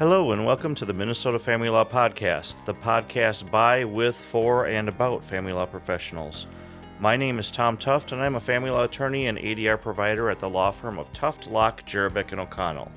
Hello, and welcome to the Minnesota Family Law Podcast, the podcast by, with, for, and about family law professionals. My name is Tom Tuft, and I'm a family law attorney and ADR provider at the law firm of Tuft, Locke, Jerabek, and O'Connell.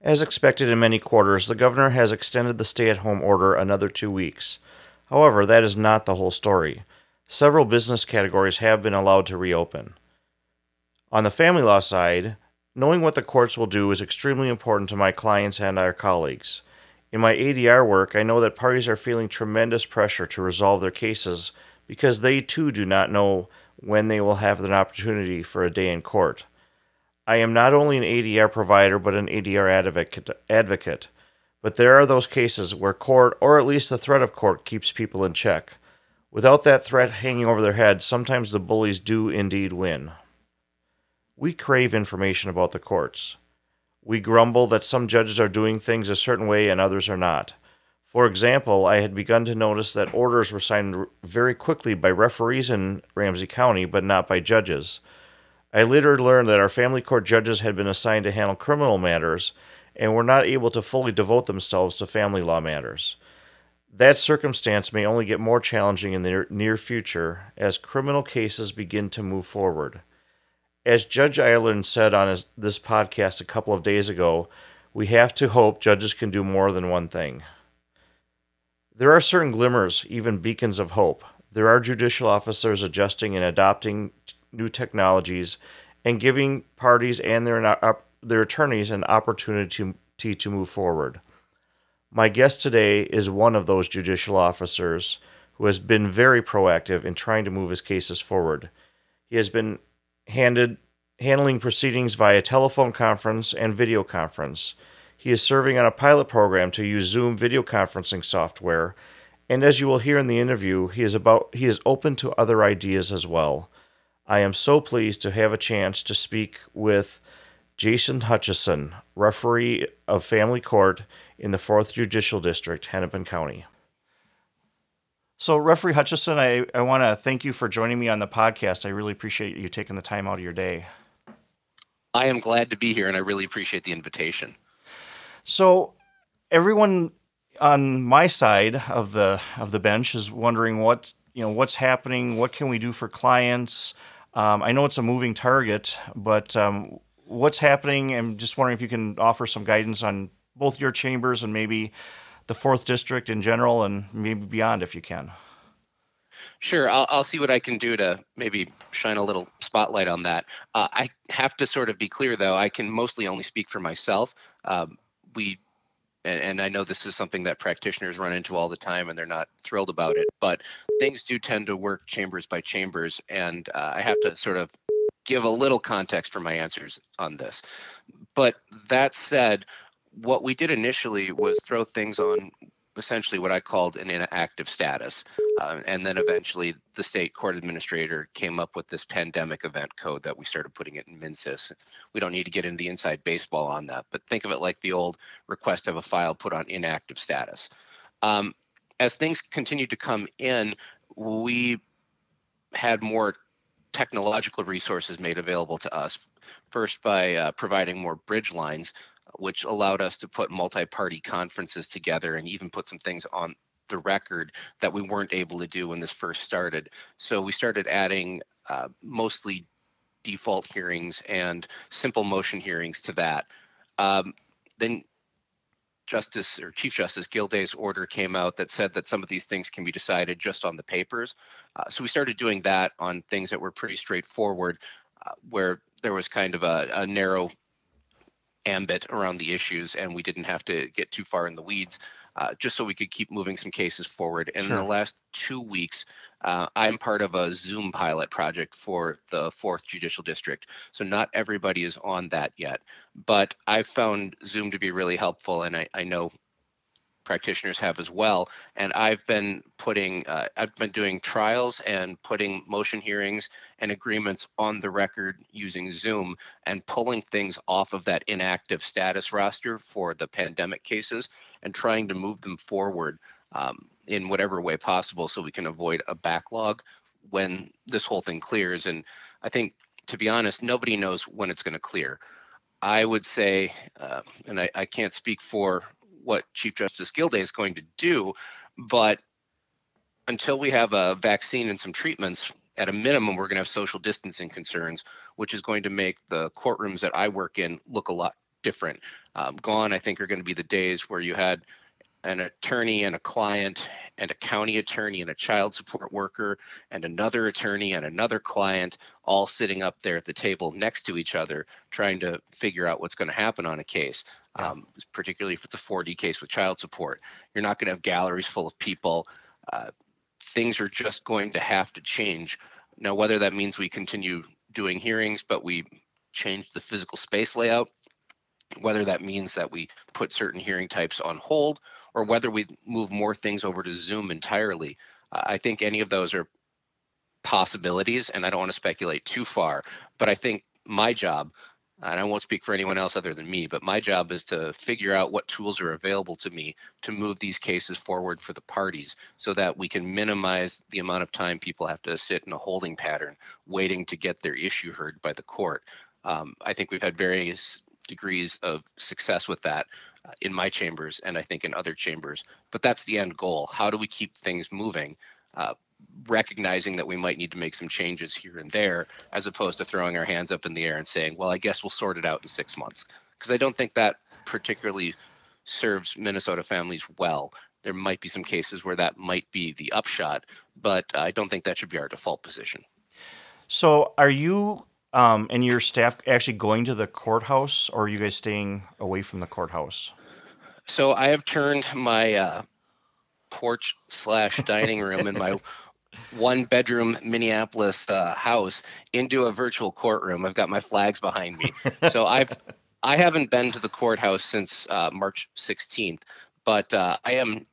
As expected in many quarters, the governor has extended the stay at home order another two weeks. However, that is not the whole story. Several business categories have been allowed to reopen. On the family law side, Knowing what the courts will do is extremely important to my clients and our colleagues. In my ADR work, I know that parties are feeling tremendous pressure to resolve their cases because they too do not know when they will have an opportunity for a day in court. I am not only an ADR provider but an ADR advocate. But there are those cases where court, or at least the threat of court, keeps people in check. Without that threat hanging over their heads, sometimes the bullies do indeed win. We crave information about the courts. We grumble that some judges are doing things a certain way and others are not. For example, I had begun to notice that orders were signed very quickly by referees in Ramsey County, but not by judges. I later learned that our family court judges had been assigned to handle criminal matters and were not able to fully devote themselves to family law matters. That circumstance may only get more challenging in the near future as criminal cases begin to move forward. As Judge Ireland said on his, this podcast a couple of days ago, we have to hope judges can do more than one thing. There are certain glimmers, even beacons of hope. There are judicial officers adjusting and adopting new technologies and giving parties and their, their attorneys an opportunity to, to move forward. My guest today is one of those judicial officers who has been very proactive in trying to move his cases forward. He has been handed, handling proceedings via telephone conference and video conference. He is serving on a pilot program to use Zoom video conferencing software, and as you will hear in the interview, he is about he is open to other ideas as well. I am so pleased to have a chance to speak with Jason Hutchison, referee of Family Court in the 4th Judicial District, Hennepin County. So, Referee Hutchison, I, I want to thank you for joining me on the podcast. I really appreciate you taking the time out of your day. I am glad to be here, and I really appreciate the invitation. So, everyone on my side of the of the bench is wondering what you know what's happening. What can we do for clients? Um, I know it's a moving target, but um, what's happening? I'm just wondering if you can offer some guidance on both your chambers and maybe the fourth district in general and maybe beyond if you can. Sure, I'll, I'll see what I can do to maybe shine a little spotlight on that. Uh, I have to sort of be clear, though. I can mostly only speak for myself. Um, we, and, and I know this is something that practitioners run into all the time, and they're not thrilled about it. But things do tend to work chambers by chambers, and uh, I have to sort of give a little context for my answers on this. But that said, what we did initially was throw things on essentially what I called an inactive status. Uh, and then eventually the state court administrator came up with this pandemic event code that we started putting it in MNCIS. We don't need to get into the inside baseball on that, but think of it like the old request of a file put on inactive status. Um, as things continued to come in, we had more technological resources made available to us. First, by uh, providing more bridge lines which allowed us to put multi-party conferences together and even put some things on the record that we weren't able to do when this first started. So we started adding uh, mostly default hearings and simple motion hearings to that. Um, then Justice or Chief Justice Gildea's order came out that said that some of these things can be decided just on the papers. Uh, so we started doing that on things that were pretty straightforward, uh, where there was kind of a, a narrow ambit around the issues and we didn't have to get too far in the weeds uh, just so we could keep moving some cases forward. And sure. in the last two weeks, uh, I'm part of a Zoom pilot project for the fourth judicial district. So not everybody is on that yet, but I've found Zoom to be really helpful. And I, I know practitioners have as well. And I've been putting, uh, I've been doing trials and putting motion hearings and agreements on the record using Zoom and pulling things off of that inactive status roster for the pandemic cases and trying to move them forward um, in whatever way possible so we can avoid a backlog when this whole thing clears. And I think, to be honest, nobody knows when it's going to clear I would say, uh, and I, I can't speak for what Chief Justice Gildea is going to do, but until we have a vaccine and some treatments, at a minimum, we're going to have social distancing concerns, which is going to make the courtrooms that I work in look a lot different. Um, gone, I think, are going to be the days where you had an attorney and a client and a county attorney and a child support worker and another attorney and another client all sitting up there at the table next to each other trying to figure out what's going to happen on a case um, particularly if it's a 4d case with child support you're not going to have galleries full of people uh, things are just going to have to change now whether that means we continue doing hearings but we change the physical space layout whether that means that we put certain hearing types on hold or whether we move more things over to Zoom entirely. Uh, I think any of those are possibilities, and I don't want to speculate too far. But I think my job, and I won't speak for anyone else other than me, but my job is to figure out what tools are available to me to move these cases forward for the parties so that we can minimize the amount of time people have to sit in a holding pattern waiting to get their issue heard by the court. Um, I think we've had various degrees of success with that uh, in my chambers and I think in other chambers. But that's the end goal. How do we keep things moving? Uh, recognizing that we might need to make some changes here and there, as opposed to throwing our hands up in the air and saying, well, I guess we'll sort it out in six months. Because I don't think that particularly serves Minnesota families well. There might be some cases where that might be the upshot, but I don't think that should be our default position. So, are you um, and your staff actually going to the courthouse, or are you guys staying away from the courthouse? So I have turned my uh, porch slash dining room in my one bedroom Minneapolis uh, house into a virtual courtroom. I've got my flags behind me. So I've I haven't been to the courthouse since uh, March 16th, but uh, I am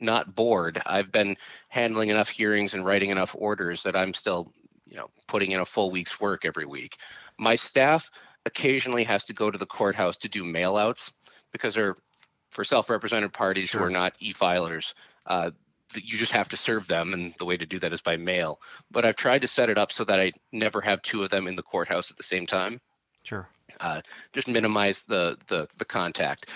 not bored. I've been handling enough hearings and writing enough orders that I'm still you know putting in a full week's work every week. My staff occasionally has to go to the courthouse to do mailouts because they're for self-represented parties sure. who are not e-filers. You just have to serve them, and the way to do that is by mail. But I've tried to set it up so that I never have two of them in the courthouse at the same time. Sure. Uh, just minimize the, the the contact.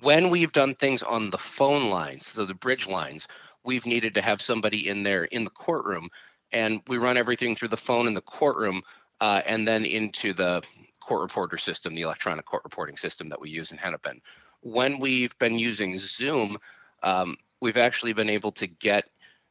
When we've done things on the phone lines, so the bridge lines, we've needed to have somebody in there in the courtroom and we run everything through the phone in the courtroom uh, and then into the court reporter system, the electronic court reporting system that we use in Hennepin. When we've been using Zoom, um, we've actually been able to get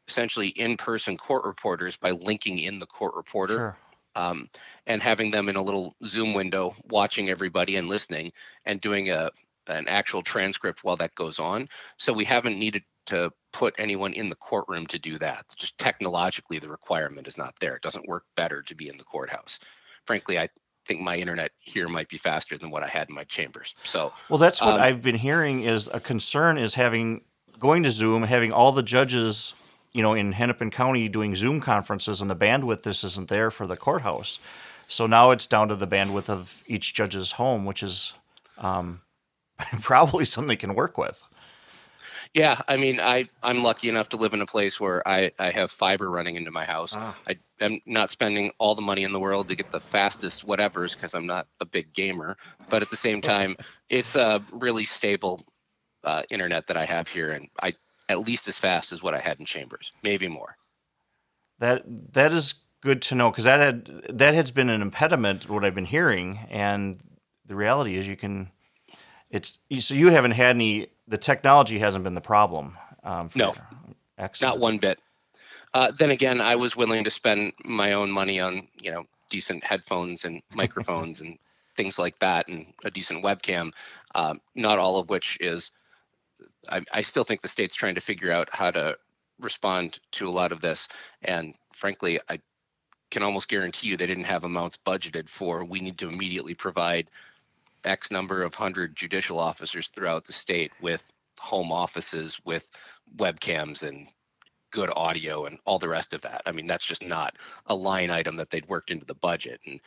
essentially in-person court reporters by linking in the court reporter sure. um, and having them in a little Zoom window, watching everybody and listening, and doing a an actual transcript while that goes on. So we haven't needed to put anyone in the courtroom to do that. Just technologically, the requirement is not there. It doesn't work better to be in the courthouse. Frankly, I think my internet here might be faster than what I had in my chambers. So, well, that's what um, I've been hearing is a concern is having going to Zoom, having all the judges, you know, in Hennepin County doing Zoom conferences, and the bandwidth this isn't there for the courthouse. So now it's down to the bandwidth of each judge's home, which is um, probably something they can work with. Yeah, I mean, I I'm lucky enough to live in a place where I I have fiber running into my house. Ah. I am not spending all the money in the world to get the fastest whatevers because I'm not a big gamer, but at the same time, it's a really stable uh, internet that I have here, and I at least as fast as what I had in Chambers, maybe more. That that is good to know because that had that has been an impediment what I've been hearing, and the reality is you can. It's so you haven't had any the technology hasn't been the problem. Um, no, Excellent. not one bit. Uh, then again, I was willing to spend my own money on you know decent headphones and microphones and things like that, and a decent webcam. Um, not all of which is. I, I still think the state's trying to figure out how to respond to a lot of this, and frankly, I can almost guarantee you they didn't have amounts budgeted for. We need to immediately provide X number of hundred judicial officers throughout the state with home offices with webcams and good audio and all the rest of that. I mean, that's just not a line item that they'd worked into the budget. And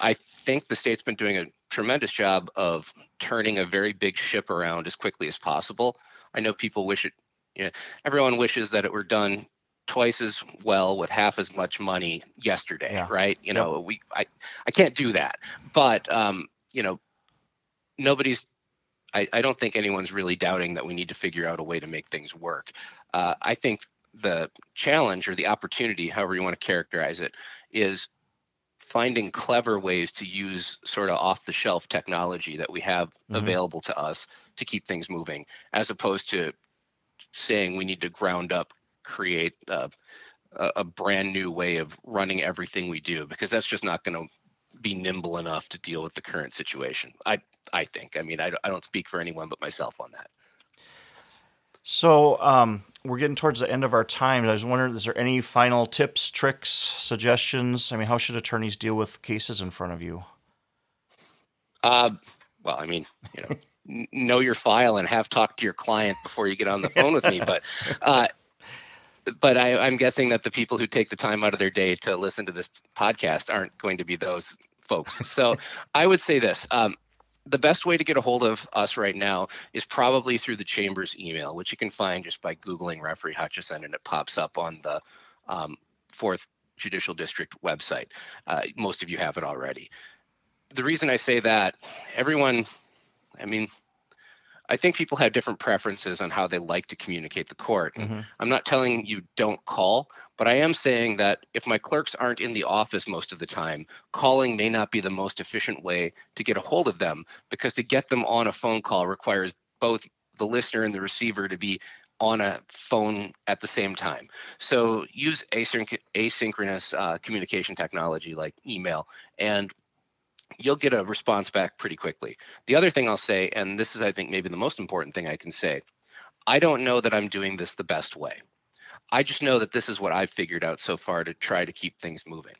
I think the state's been doing a tremendous job of turning a very big ship around as quickly as possible. I know people wish it, you know, everyone wishes that it were done twice as well with half as much money yesterday, yeah. right? You yep. know, we I I can't do that. But um, you know, nobody's I, I, don't think anyone's really doubting that we need to figure out a way to make things work. Uh, I think the challenge or the opportunity, however you want to characterize it, is finding clever ways to use sort of off the shelf technology that we have mm-hmm. available to us to keep things moving, as opposed to saying we need to ground up create a, a brand new way of running everything we do because that's just not going to be nimble enough to deal with the current situation. I I think. I mean, I, I don't speak for anyone but myself on that. So um, we're getting towards the end of our time. I was wondering, is there any final tips, tricks, suggestions? I mean, how should attorneys deal with cases in front of you? Uh, well, I mean, you know, know your file and have talked to your client before you get on the phone with me. But, uh, but I, I'm guessing that the people who take the time out of their day to listen to this podcast aren't going to be those folks. So I would say this: um, the best way to get a hold of us right now is probably through the chamber's email, which you can find just by Googling referee Hutchison and it pops up on the um, fourth judicial district website. Uh, most of you have it already. The reason I say that, everyone, I mean, I think people have different preferences on how they like to communicate the court. Mm-hmm. I'm not telling you don't call, but I am saying that if my clerks aren't in the office most of the time, calling may not be the most efficient way to get a hold of them because to get them on a phone call requires both the listener and the receiver to be on a phone at the same time. So use asynch- asynchronous uh, communication technology like email and you'll get a response back pretty quickly. The other thing I'll say, and this is, I think, maybe the most important thing I can say, I don't know that I'm doing this the best way. I just know that this is what I've figured out so far to try to keep things moving.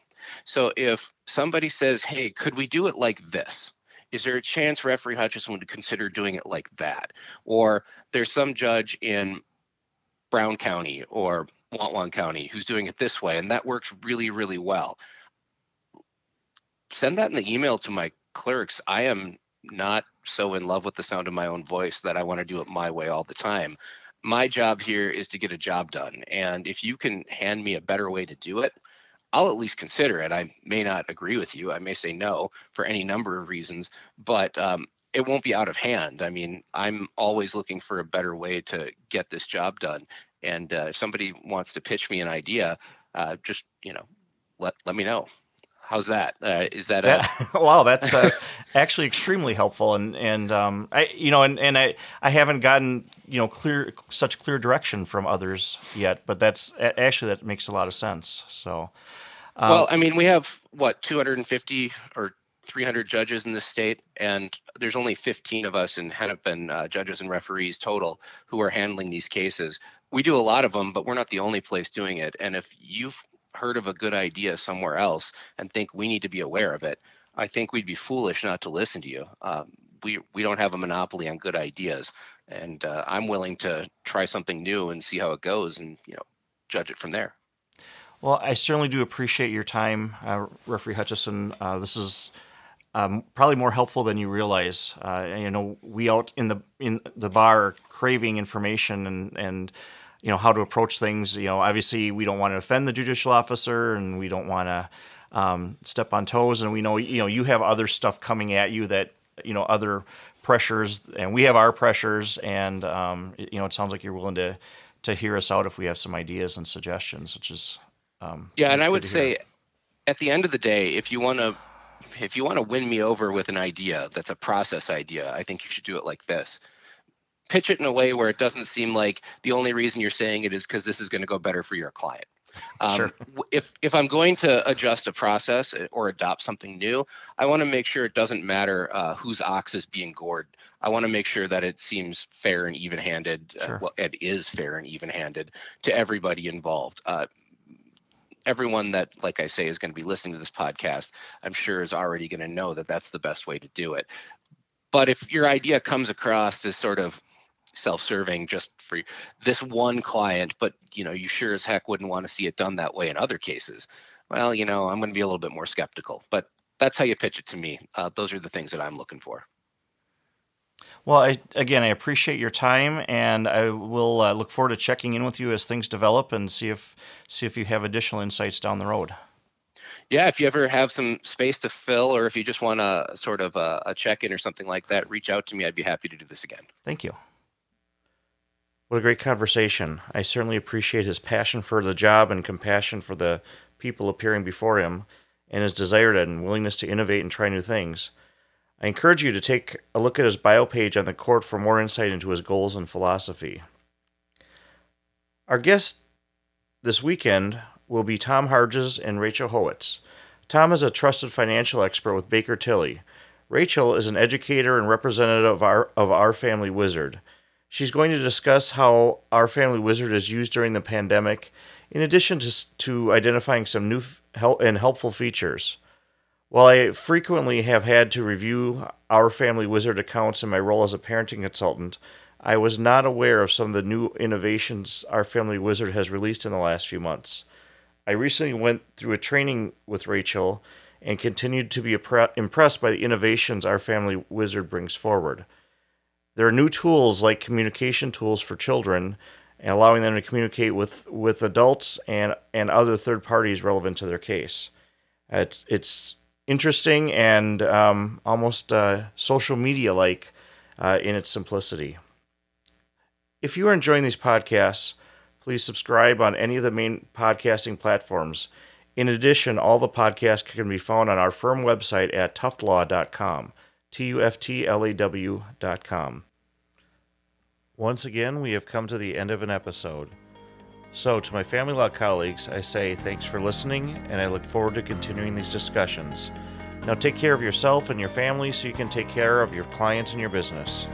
So if somebody says, hey, could we do it like this? Is there a chance referee Hutchison would consider doing it like that? Or there's some judge in Brown County or Watonwan County who's doing it this way, and that works really, really well send that in the email to my clerks. I am not so in love with the sound of my own voice that I want to do it my way all the time. My job here is to get a job done. And if you can hand me a better way to do it, I'll at least consider it. I may not agree with you. I may say no for any number of reasons, but um, it won't be out of hand. I mean, I'm always looking for a better way to get this job done. And uh, if somebody wants to pitch me an idea, uh, just you know, let let me know. How's that? Uh, is that a... wow? That's uh, actually extremely helpful, and and um, I you know, and, and I I haven't gotten you know clear such clear direction from others yet, but that's actually that makes a lot of sense. So, um, well, I mean, we have what 250 or 300 judges in the state, and there's only 15 of us in Hennepin, uh, judges and referees total, who are handling these cases. We do a lot of them, but we're not the only place doing it. And if you've heard of a good idea somewhere else and think we need to be aware of it, I think we'd be foolish not to listen to you. Um, we we don't have a monopoly on good ideas, and uh, I'm willing to try something new and see how it goes, and you know, judge it from there. Well, I certainly do appreciate your time, uh, Referee Hutchison. Uh, this is um, probably more helpful than you realize. Uh, you know, we out in the in the bar craving information and and you know how to approach things. You know, obviously we don't want to offend the judicial officer, and we don't want to um, step on toes. And we know you know you have other stuff coming at you that you know other pressures, and we have our pressures. And um, you know, it sounds like you're willing to to hear us out if we have some ideas and suggestions, which is um, yeah. And I would say, at the end of the day, if you want to if you want to win me over with an idea that's a process idea, I think you should do it like this pitch it in a way where it doesn't seem like the only reason you're saying it is because this is going to go better for your client. Um, sure. If if I'm going to adjust a process eh, or adopt something new, I want to make sure it doesn't matter uh, whose ox is being gored. I want to make sure that it seems fair and even-handed. Uh, sure. Uh, well, it is fair and even-handed to everybody involved. Uh, everyone that, like I say, is going to be listening to this podcast, I'm sure is already going to know that that's the best way to do it. But if your idea comes across as sort of self-serving just for this one client but you know you sure as heck wouldn't want to see it done that way in other cases well you know i'm going to be a little bit more skeptical but that's how you pitch it to me uh, those are the things that i'm looking for well I, again i appreciate your time and i will uh, look forward to checking in with you as things develop and see if see if you have additional insights down the road yeah, if you ever have some space to fill, or if you just want a sort of a, a check-in or something like that, reach out to me. I'd be happy to do this again. Thank you. What a great conversation. I certainly appreciate his passion for the job and compassion for the people appearing before him, and his desire and willingness to innovate and try new things. I encourage you to take a look at his bio page on the court for more insight into his goals and philosophy. Our guest this weekend will be Tom Harges and Rachel Howitz. Tom is a trusted financial expert with Baker Tilly. Rachel is an educator and representative of our, of our Family Wizard. She's going to discuss how our Family Wizard is used during the pandemic, in addition to, to identifying some new and helpful features. While I frequently have had to review our Family Wizard accounts in my role as a parenting consultant, I was not aware of some of the new innovations our Family Wizard has released in the last few months. I recently went through a training with Rachel and continued to be impressed by the innovations our Family Wizard brings forward. There are new tools like communication tools for children, and allowing them to communicate with, with adults and, and other third parties relevant to their case. It's, it's interesting and um, almost uh, social media like uh, in its simplicity. If you are enjoying these podcasts, please subscribe on any of the main podcasting platforms. In addition, all the podcasts can be found on our firm website at tuftlaw.com, T U F T L A W.com. Once again, we have come to the end of an episode. So, to my family law colleagues, I say thanks for listening, and I look forward to continuing these discussions. Now, take care of yourself and your family so you can take care of your clients and your business.